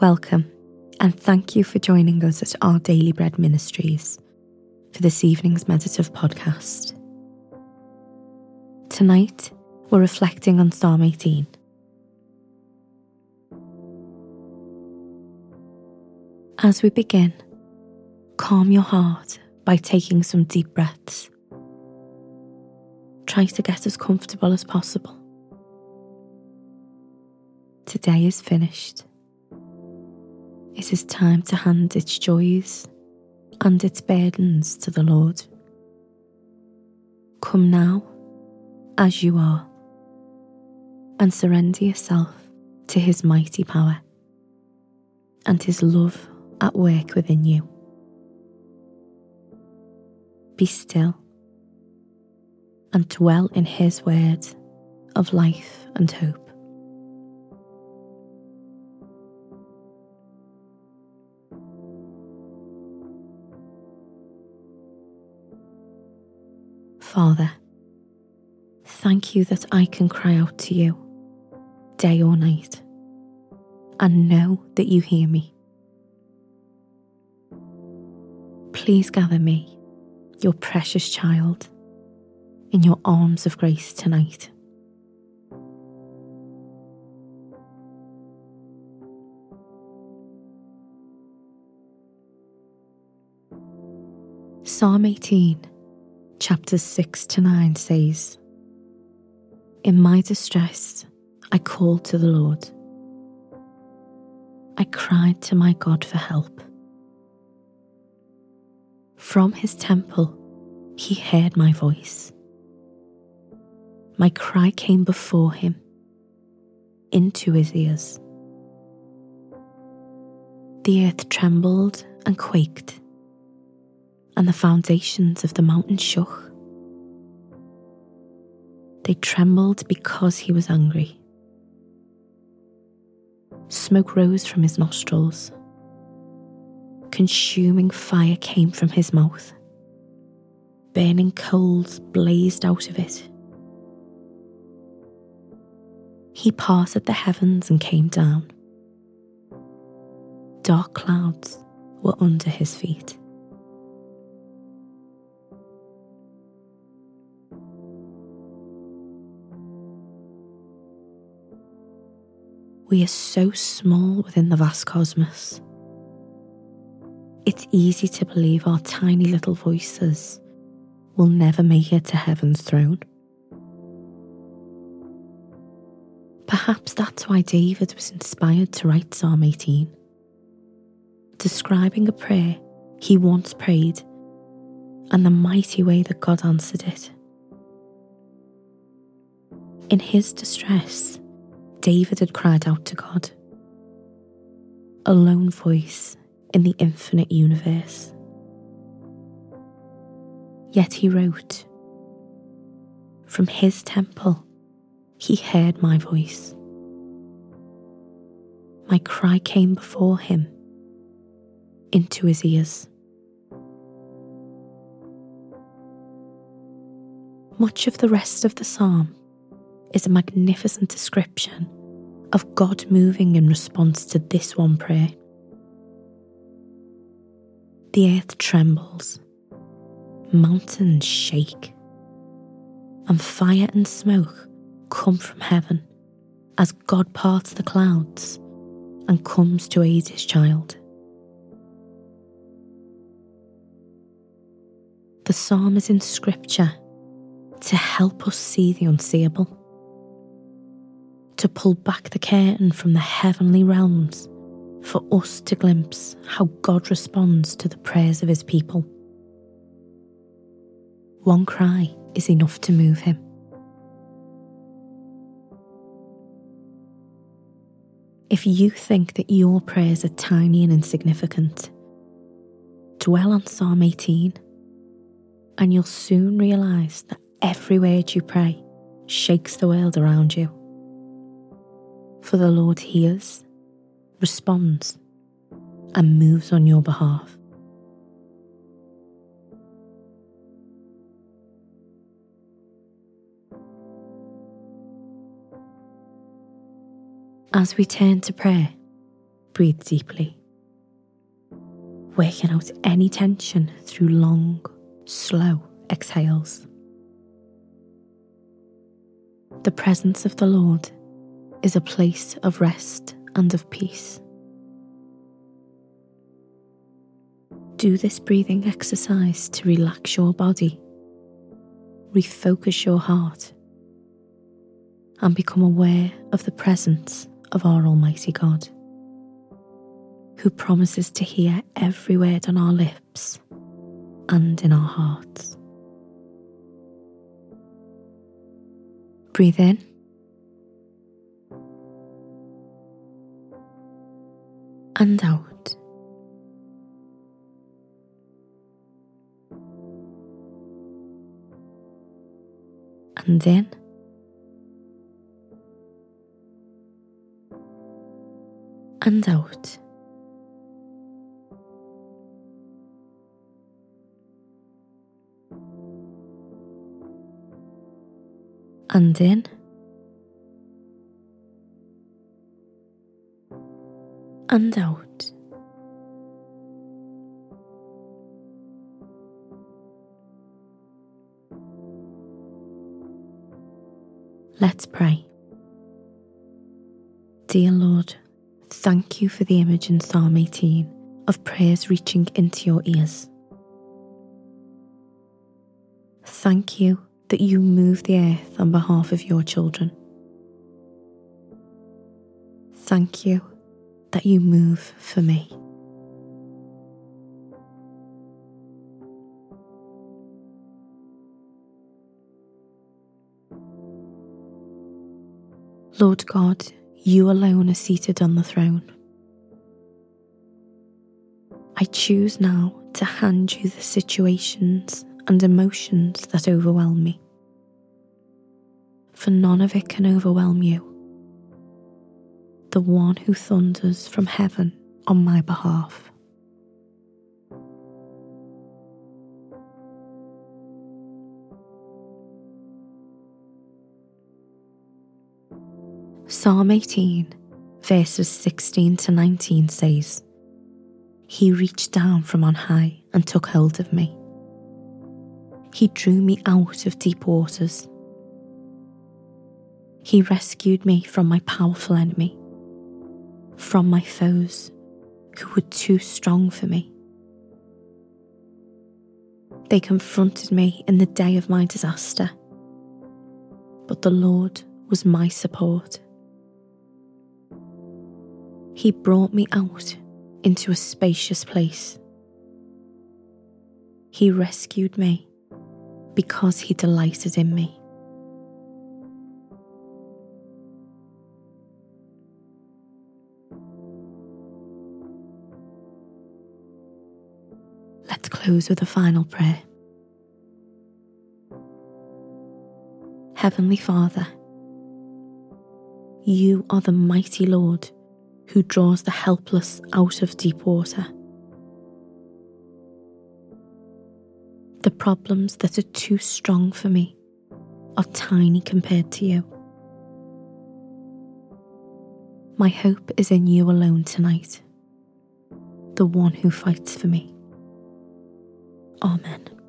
Welcome, and thank you for joining us at our Daily Bread Ministries for this evening's meditative podcast. Tonight, we're reflecting on Psalm 18. As we begin, calm your heart by taking some deep breaths. Try to get as comfortable as possible. Today is finished it is time to hand its joys and its burdens to the Lord. Come now, as you are, and surrender yourself to His mighty power and His love at work within you. Be still and dwell in His word of life and hope. Father, thank you that I can cry out to you day or night and know that you hear me. Please gather me, your precious child, in your arms of grace tonight. Psalm 18 chapters 6 to 9 says, In my distress, I called to the Lord. I cried to my God for help. From his temple, he heard my voice. My cry came before him, into his ears. The earth trembled and quaked and the foundations of the mountain shook. They trembled because he was angry. Smoke rose from his nostrils. Consuming fire came from his mouth. Burning coals blazed out of it. He parted the heavens and came down. Dark clouds were under his feet. We are so small within the vast cosmos. It's easy to believe our tiny little voices will never make it to heaven's throne. Perhaps that's why David was inspired to write Psalm 18, describing a prayer he once prayed and the mighty way that God answered it. In his distress, David had cried out to God, a lone voice in the infinite universe. Yet he wrote, From his temple he heard my voice. My cry came before him into his ears. Much of the rest of the psalm is a magnificent description of God moving in response to this one prayer. The earth trembles, mountains shake, and fire and smoke come from heaven as God parts the clouds and comes to aid his child. The psalm is in scripture to help us see the unseeable to pull back the curtain from the heavenly realms for us to glimpse how God responds to the prayers of his people. One cry is enough to move him. If you think that your prayers are tiny and insignificant, dwell on Psalm 18 and you'll soon realise that every word you pray shakes the world around you for the Lord hears, responds, and moves on your behalf. As we turn to prayer, breathe deeply, working out any tension through long, slow exhales. The presence of the Lord is a place of rest and of peace. Do this breathing exercise to relax your body, refocus your heart, and become aware of the presence of our Almighty God, who promises to hear every word on our lips and in our hearts. Breathe in. And out. And in. And out. and in. And out. Let's pray. Dear Lord, thank you for the image in Psalm 18 of prayers reaching into your ears. Thank you that you move the earth on behalf of your children. Thank you that you move for me. Lord God, you alone are seated on the throne. I choose now to hand you the situations and emotions that overwhelm me. For none of it can overwhelm you, the one who thunders from heaven on my behalf. Psalm 18, verses 16 to 19 says, He reached down from on high and took hold of me he drew me out of deep waters. He rescued me from my powerful enemy, from my foes who were too strong for me. They confronted me in the day of my disaster, but the Lord was my support. He brought me out into a spacious place. He rescued me because he delighted in me. Close with a final prayer. Heavenly Father, you are the mighty Lord who draws the helpless out of deep water. The problems that are too strong for me are tiny compared to you. My hope is in you alone tonight, the one who fights for me. Amen.